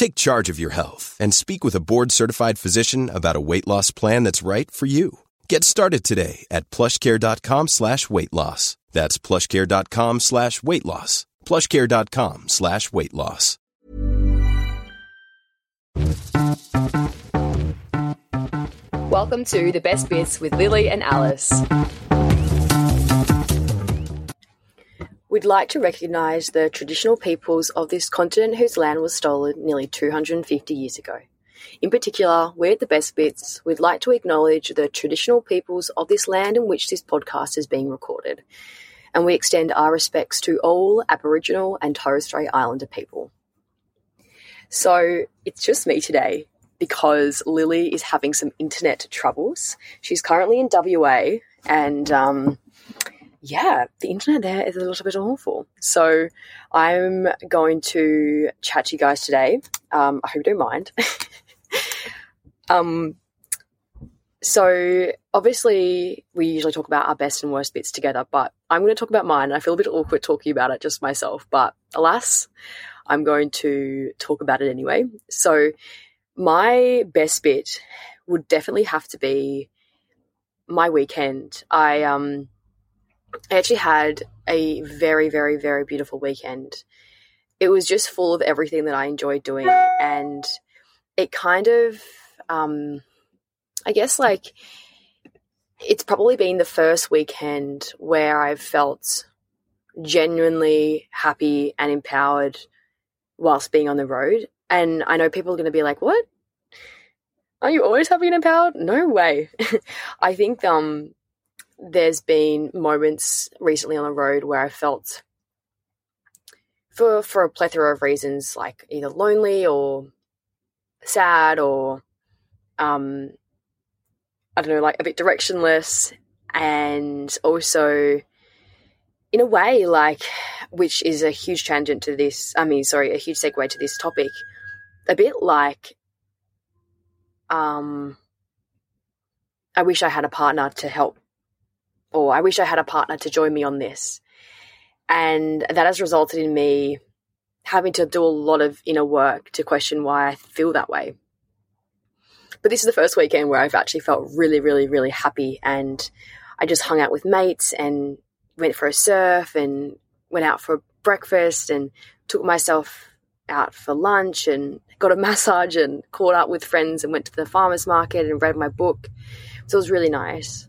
Take charge of your health and speak with a board-certified physician about a weight loss plan that's right for you. Get started today at plushcare.com slash weight loss. That's plushcare.com slash weight loss. plushcare.com slash weight loss. Welcome to The Best Bits with Lilli and Alice. We'd like to recognise the traditional peoples of this continent whose land was stolen nearly 250 years ago. In particular, we're at The Best Bits, we'd like to acknowledge the traditional peoples of this land in which this podcast is being recorded. And we extend our respects to all Aboriginal and Torres Strait Islander people. So it's just me today because Lilli is having some internet troubles. She's currently in WA and um, yeah, the internet there is a little bit awful. So I'm going to chat to you guys today. Um, I hope you don't mind. um, so obviously we usually talk about our best and worst bits together, but I'm going to talk about mine. I feel a bit awkward talking about it just myself, but alas, I'm going to talk about it anyway. So my best bit would definitely have to be my weekend. I um I actually had a very very very beautiful weekend. It was just full of everything that I enjoyed doing and it kind of um I guess like it's probably been the first weekend where I've felt genuinely happy and empowered whilst being on the road. And I know people are going to be like, "What? Are you always happy and empowered?" No way. I think um, there's been moments recently on the road where I felt, for for a plethora of reasons, like either lonely or sad or, um, I don't know, like a bit directionless, and also in a way, like, which is a huge tangent to this, I mean, sorry, a huge segue to this topic, a bit like, um, I wish I had a partner to help, or I wish I had a partner to join me on this. And that has resulted in me having to do a lot of inner work to question why I feel that way. But this is the first weekend where I've actually felt really, really, really happy. And I just hung out with mates and went for a surf and went out for breakfast and took myself out for lunch and got a massage and caught up with friends and went to the farmer's market and read my book. So it was really nice.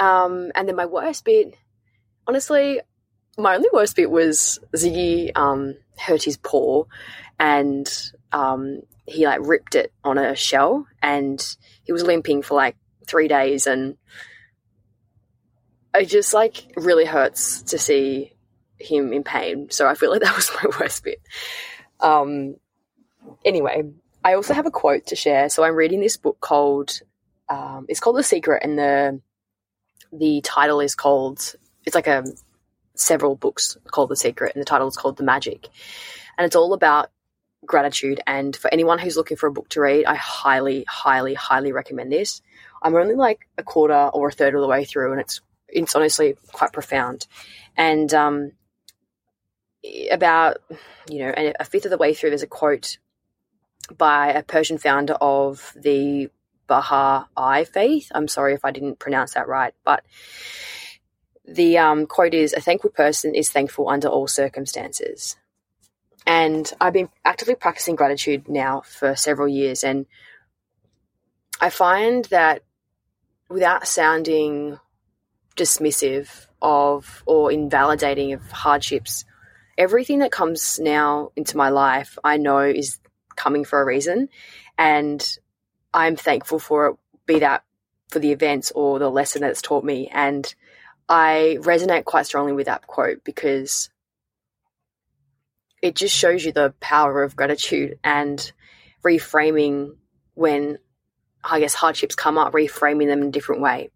Um, and then my worst bit, honestly, my only worst bit was Ziggy um, hurt his paw and um, he like ripped it on a shell and he was limping for like three days and it just like really hurts to see him in pain. So I feel like that was my worst bit. Um, anyway, I also have a quote to share. So I'm reading this book called um, it's called The Secret, and the the title is called it's like a several books called The Secret, and the title is called The Magic, and it's all about gratitude. And for anyone who's looking for a book to read, I highly, highly, highly recommend this. I'm only like a quarter or a third of the way through, and it's it's honestly quite profound. And um, about, you know, a fifth of the way through, there's a quote by a Persian founder of the Baha'i faith. I'm sorry if I didn't pronounce that right, but the um, quote is A thankful person is thankful under all circumstances. And I've been actively practicing gratitude now for several years. And I find that without sounding dismissive of or invalidating of hardships, everything that comes now into my life, I know is coming for a reason. And I'm thankful for it, be that for the events or the lesson that it's taught me. And I resonate quite strongly with that quote because it just shows you the power of gratitude and reframing when I guess hardships come up, reframing them in a different way.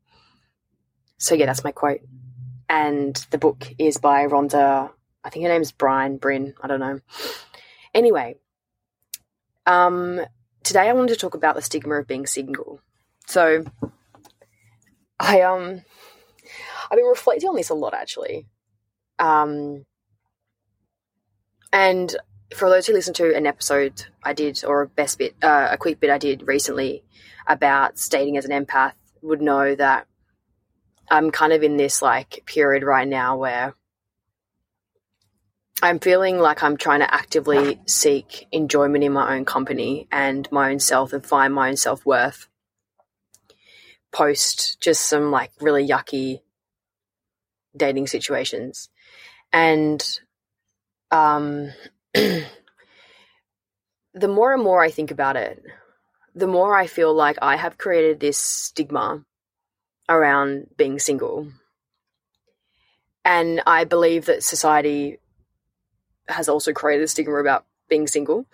So yeah, that's my quote. And the book is by Rhonda, I think her name is Brian Bryn, I don't know. Anyway, um, today I wanted to talk about the stigma of being single. So I um I've been reflecting on this a lot actually. Um, and for those who listen to an episode I did, or a best bit, uh, a quick bit I did recently about stating as an empath, would know that I'm kind of in this like period right now where I'm feeling like I'm trying to actively seek enjoyment in my own company and my own self and find my own self worth post just some like really yucky dating situations. And um, the more and more I think about it, the more I feel like I have created this stigma around being single. And I believe that society has also created a stigma about being single.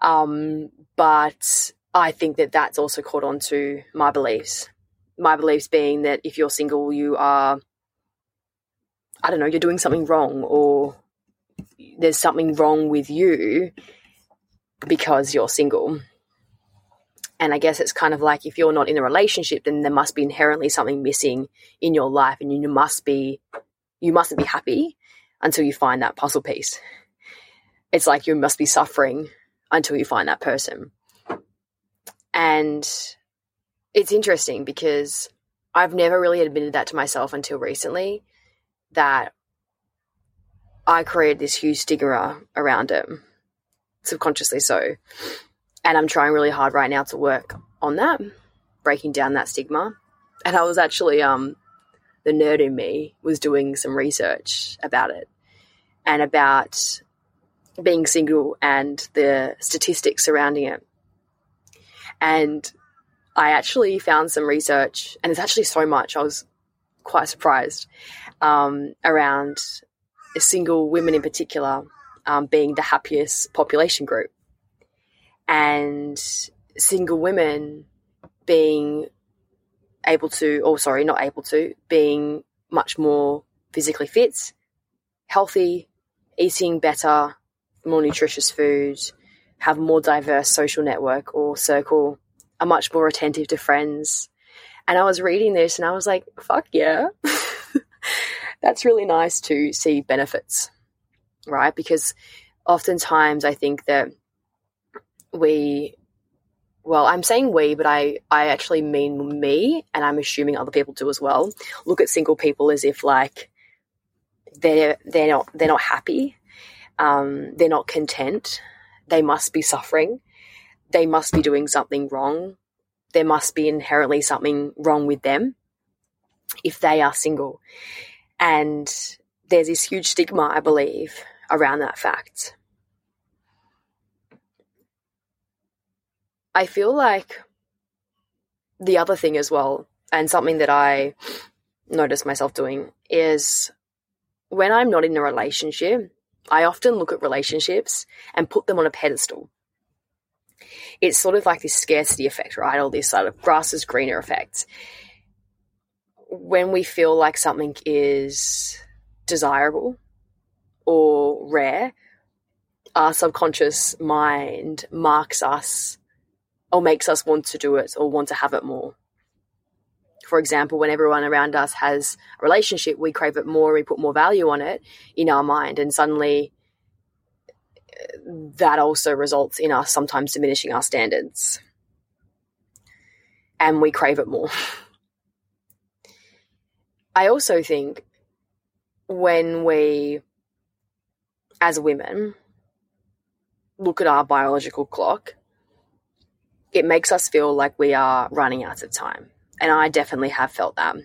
Um, but I think that that's also caught on to my beliefs. My beliefs being that if you're single, you are I don't know, you're doing something wrong or there's something wrong with you because you're single. And I guess it's kind of like if you're not in a relationship, then there must be inherently something missing in your life and you must be you mustn't be happy until you find that puzzle piece. It's like you must be suffering until you find that person. And it's interesting because I've never really admitted that to myself until recently that I created this huge stigma around it, subconsciously so. And I'm trying really hard right now to work on that, breaking down that stigma. And I was actually, um, the nerd in me was doing some research about it and about being single and the statistics surrounding it. And I actually found some research, and it's actually so much. I was quite surprised um, around single women in particular um, being the happiest population group, and single women being able to, or sorry, not able to, being much more physically fit, healthy, eating better, more nutritious food, have more diverse social network or circle, are much more attentive to friends. And I was reading this and I was like, fuck yeah. that's really nice to see benefits, right? Because oftentimes I think that we, well, I'm saying we, but I, I actually mean me, and I'm assuming other people do as well. Look at single people as if like they're they're not they're not happy, um, they're not content, they must be suffering, they must be doing something wrong, there must be inherently something wrong with them if they are single. And there's this huge stigma, I believe, around that fact. I feel like the other thing as well, and something that I notice myself doing, is when I'm not in a relationship, I often look at relationships and put them on a pedestal. It's sort of like this scarcity effect, right? Or this sort of grass is greener effect when we feel like something is desirable or rare, our subconscious mind marks us or makes us want to do it or want to have it more. For example, when everyone around us has a relationship, we crave it more, we put more value on it in our mind, and suddenly that also results in us sometimes diminishing our standards. And we crave it more. I also think when we, as women, look at our biological clock, it makes us feel like we are running out of time. And I definitely have felt that.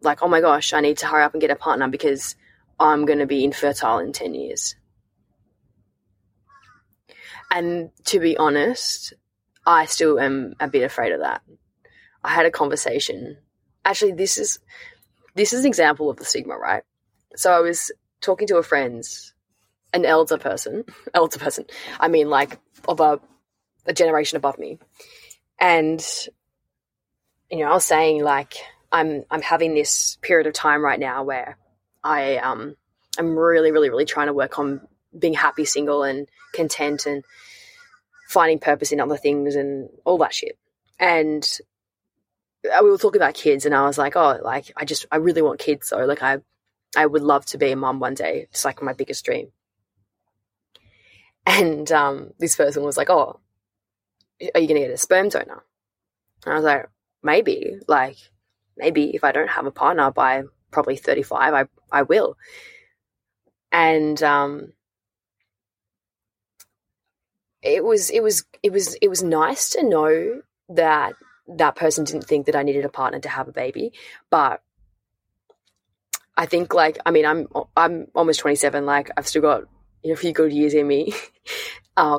Like, oh my gosh, I need to hurry up and get a partner because I'm going to be infertile in 10 years. And to be honest, I still am a bit afraid of that. I had a conversation. Actually, this is this is an example of the stigma, right? So I was talking to a friend, an elder person, elder person. I mean, like of a, a generation above me, and you know, I was saying like I'm I'm having this period of time right now where I um I'm really really really trying to work on being happy single and content and finding purpose in other things and all that shit. And we were talking about kids and I was like, oh, like I just I really want kids so Like I I would love to be a mom one day. It's like my biggest dream. And um, this person was like, oh, are you gonna get a sperm donor? And I was like, maybe. Like maybe if I don't have a partner by probably 35, I I will. And um it was it was it was it was nice to know that that person didn't think that I needed a partner to have a baby, but I think like I mean I'm I'm almost 27 like I've still got you know, a few good years in me. um,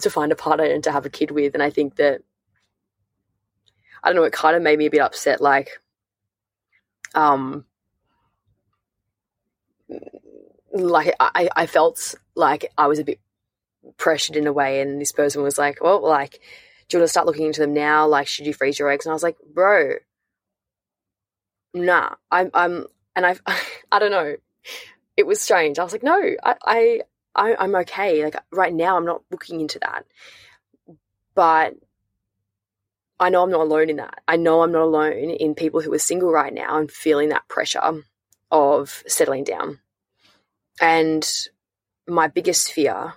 to find a partner and to have a kid with. And I think that, I don't know, it kind of made me a bit upset. Like, um, like I, I felt like I was a bit pressured in a way. And this person was like, well, like, do you want to start looking into them now? Like, should you freeze your eggs? And I was like, bro, nah, I'm, I'm, and I, I don't know. It was strange. I was like, no, I, I, I, I'm okay. Like right now, I'm not looking into that. But I know I'm not alone in that. I know I'm not alone in people who are single right now and feeling that pressure of settling down. And my biggest fear,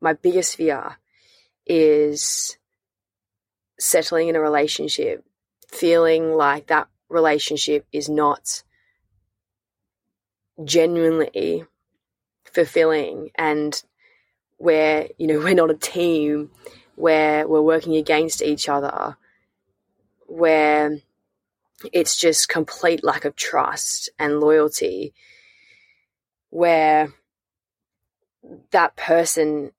my biggest fear is settling in a relationship, feeling like that relationship is not genuinely fulfilling. And where you know we're not a team. Where we're working against each other. Where it's just complete lack of trust and loyalty where that person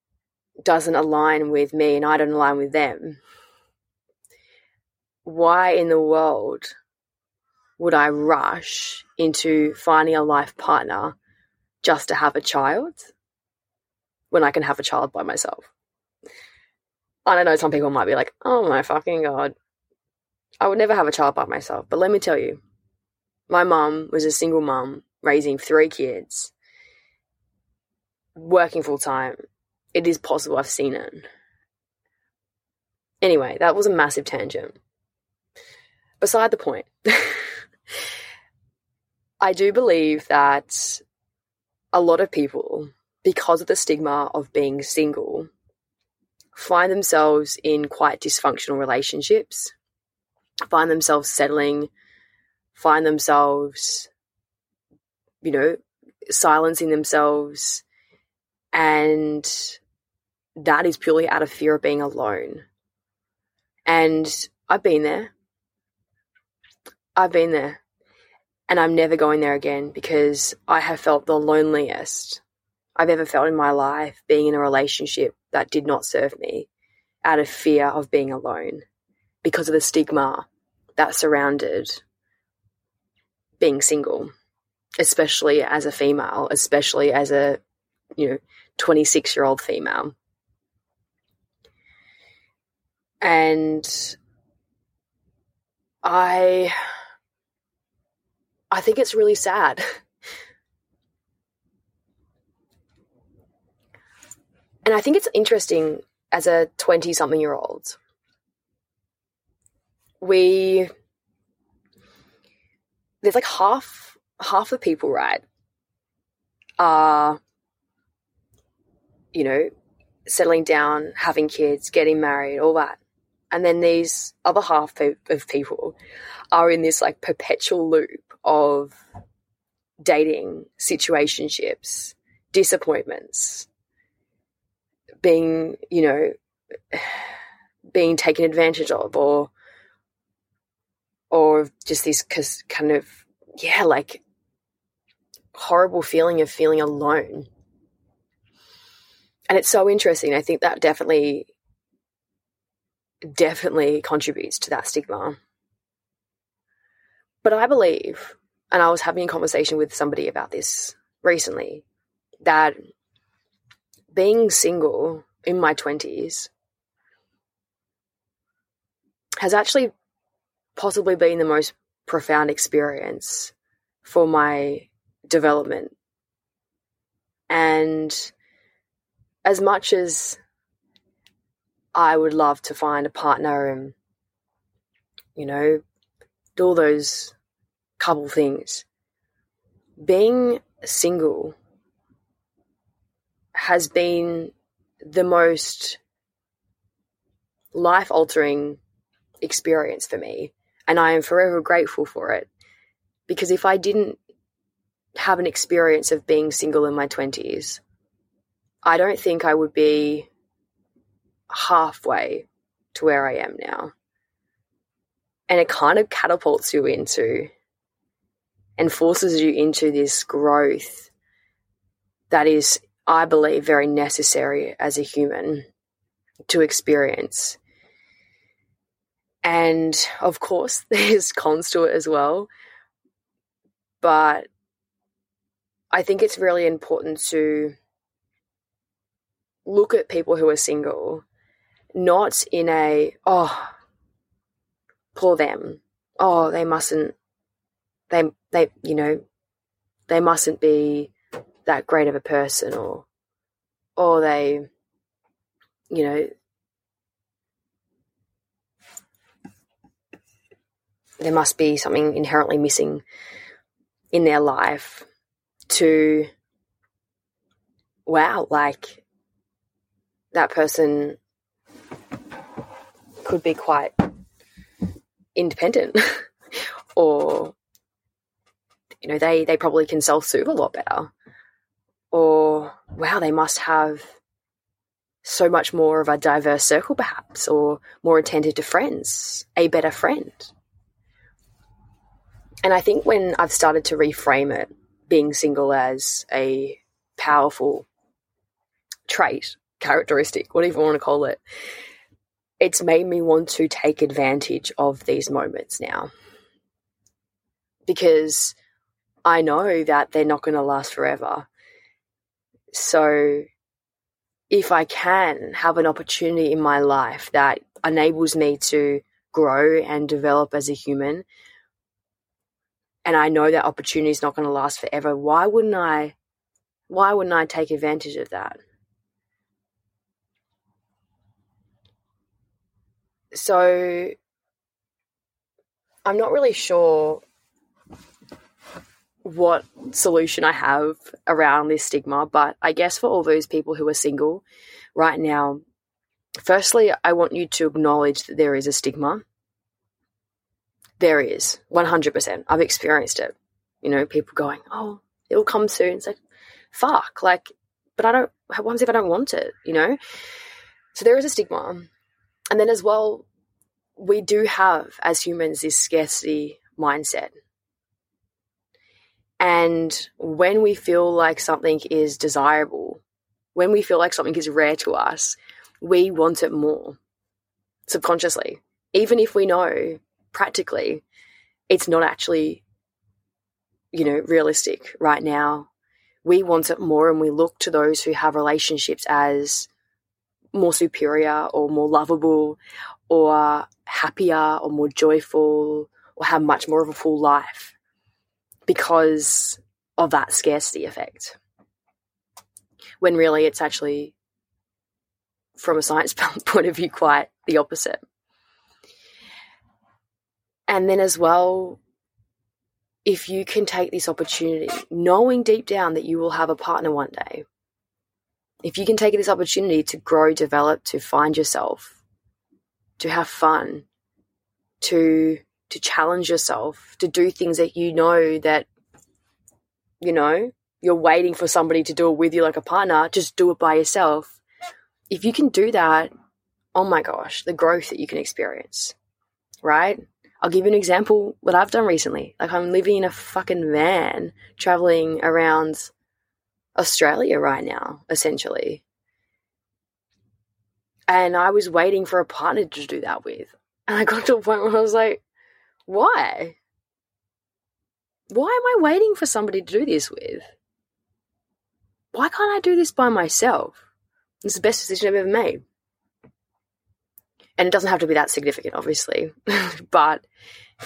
doesn't align with me and I don't align with them. Why in the world would I rush into finding a life partner just to have a child when I can have a child by myself. I don't know, some people might be like, oh my fucking God, I would never have a child by myself. But let me tell you, my mum was a single mum raising three kids, working full time. It is possible, I've seen it. Anyway, that was a massive tangent. Beside the point, I do believe that a lot of people, because of the stigma of being single, find themselves in quite dysfunctional relationships, find themselves settling, find themselves you know, silencing themselves. And that is purely out of fear of being alone. And I've been there. I've been there. And I'm never going there again because I have felt the loneliest I've ever felt in my life being in a relationship that did not serve me out of fear of being alone because of the stigma that surrounded being single, especially as a female, especially as a, you know, 26 year old female. And I I think it's really sad. and I think it's interesting as a 20 something year old. We there's like half half the people, right, are you know, settling down, having kids, getting married, all that. And then these other half of people are in this like perpetual loop of dating, situationships, disappointments, being, you know, being taken advantage of or or just this kind of yeah, like horrible feeling of feeling alone. And it's so interesting. I think that definitely definitely contributes to that stigma. But I believe, and I was having a conversation with somebody about this recently, that being single in my 20s has actually possibly been the most profound experience for my development. And as much as I would love to find a partner and, you know, do all those couple things, being single has been the most life altering experience for me. And I am forever grateful for it. Because if I didn't have an experience of being single in my 20s, I don't think I would be halfway to where I am now. And it kind of catapults you into and forces you into this growth that is I believe, very necessary as a human to experience. And of course, there's cons to it as well. But I think it's really important to look at people who are single, not in a, oh, poor them. Oh, they mustn't, they, they, you know, they mustn't be that great of a person or or they you know there must be something inherently missing in their life to wow like that person could be quite independent or you know they they probably can self-soothe a lot better or wow, they must have so much more of a diverse circle, perhaps, or more attentive to friends, a better friend. And I think when I've started to reframe it, being single as a powerful trait, characteristic, whatever you want to call it, it's made me want to take advantage of these moments now. Because I know that they're not going to last forever. So if I can have an opportunity in my life that enables me to grow and develop as a human, and I know that opportunity is not going to last forever, why wouldn't I? Why wouldn't I take advantage of that? So I'm not really sure what solution I have around this stigma, but I guess for all those people who are single right now, firstly, I want you to acknowledge that there is a stigma. There is, 100%. I've experienced it. You know, people going, oh, It'll come soon. It's like, fuck, like, but I don't, what if I don't want it, you know? So there is a stigma. And then as well, we do have, as humans, this scarcity mindset. And when we feel like something is desirable, when we feel like something is rare to us, we want it more subconsciously, even if we know practically it's not actually, you know, realistic right now. We want it more and we look to those who have relationships as more superior or more lovable or happier or more joyful or have much more of a full life because of that scarcity effect. When really it's actually, from a science point of view, quite the opposite. And then as well, if you can take this opportunity, knowing deep down that you will have a partner one day, if you can take this opportunity to grow, develop, to find yourself, to have fun, to to challenge yourself, to do things that you know that you know, you're waiting for somebody to do it with you like a partner, just do it by yourself. If you can do that, oh my gosh, the growth that you can experience. Right? I'll give you an example what I've done recently. Like I'm living in a fucking van traveling around Australia right now, essentially. And I was waiting for a partner to do that with. And I got to a point where I was like, why? Why am I waiting for somebody to do this with? Why can't I do this by myself? It's the best decision I've ever made. And it doesn't have to be that significant, obviously. but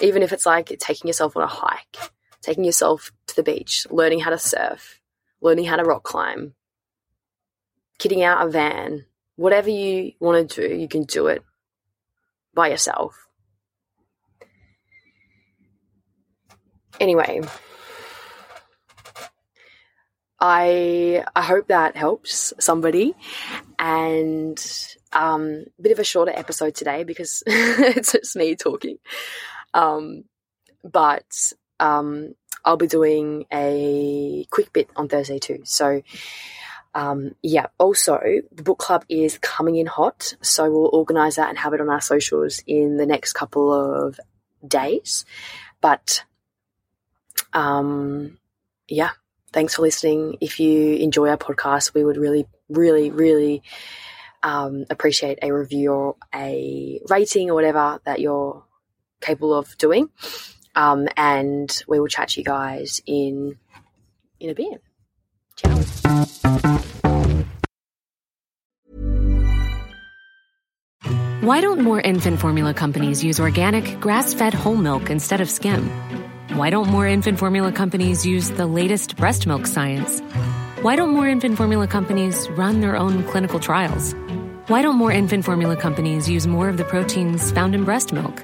even if it's like taking yourself on a hike, taking yourself to the beach, learning how to surf, learning how to rock climb, kitting out a van, whatever you want to do, you can do it by yourself. Anyway, I I hope that helps somebody, and um, a bit of a shorter episode today because it's just me talking. Um, but um, I'll be doing a quick bit on Thursday too. So, um, yeah, also the book club is coming in hot. So we'll organize that and have it on our socials in the next couple of days. But, um, yeah, thanks for listening. If you enjoy our podcast, we would really, really, really um, appreciate a review or a rating or whatever that you're capable of doing. Um, and we will chat to you guys in in a bit. Ciao. Why don't more infant formula companies use organic, grass fed whole milk instead of skim? Why don't more infant formula companies use the latest breast milk science? Why don't more infant formula companies run their own clinical trials? Why don't more infant formula companies use more of the proteins found in breast milk?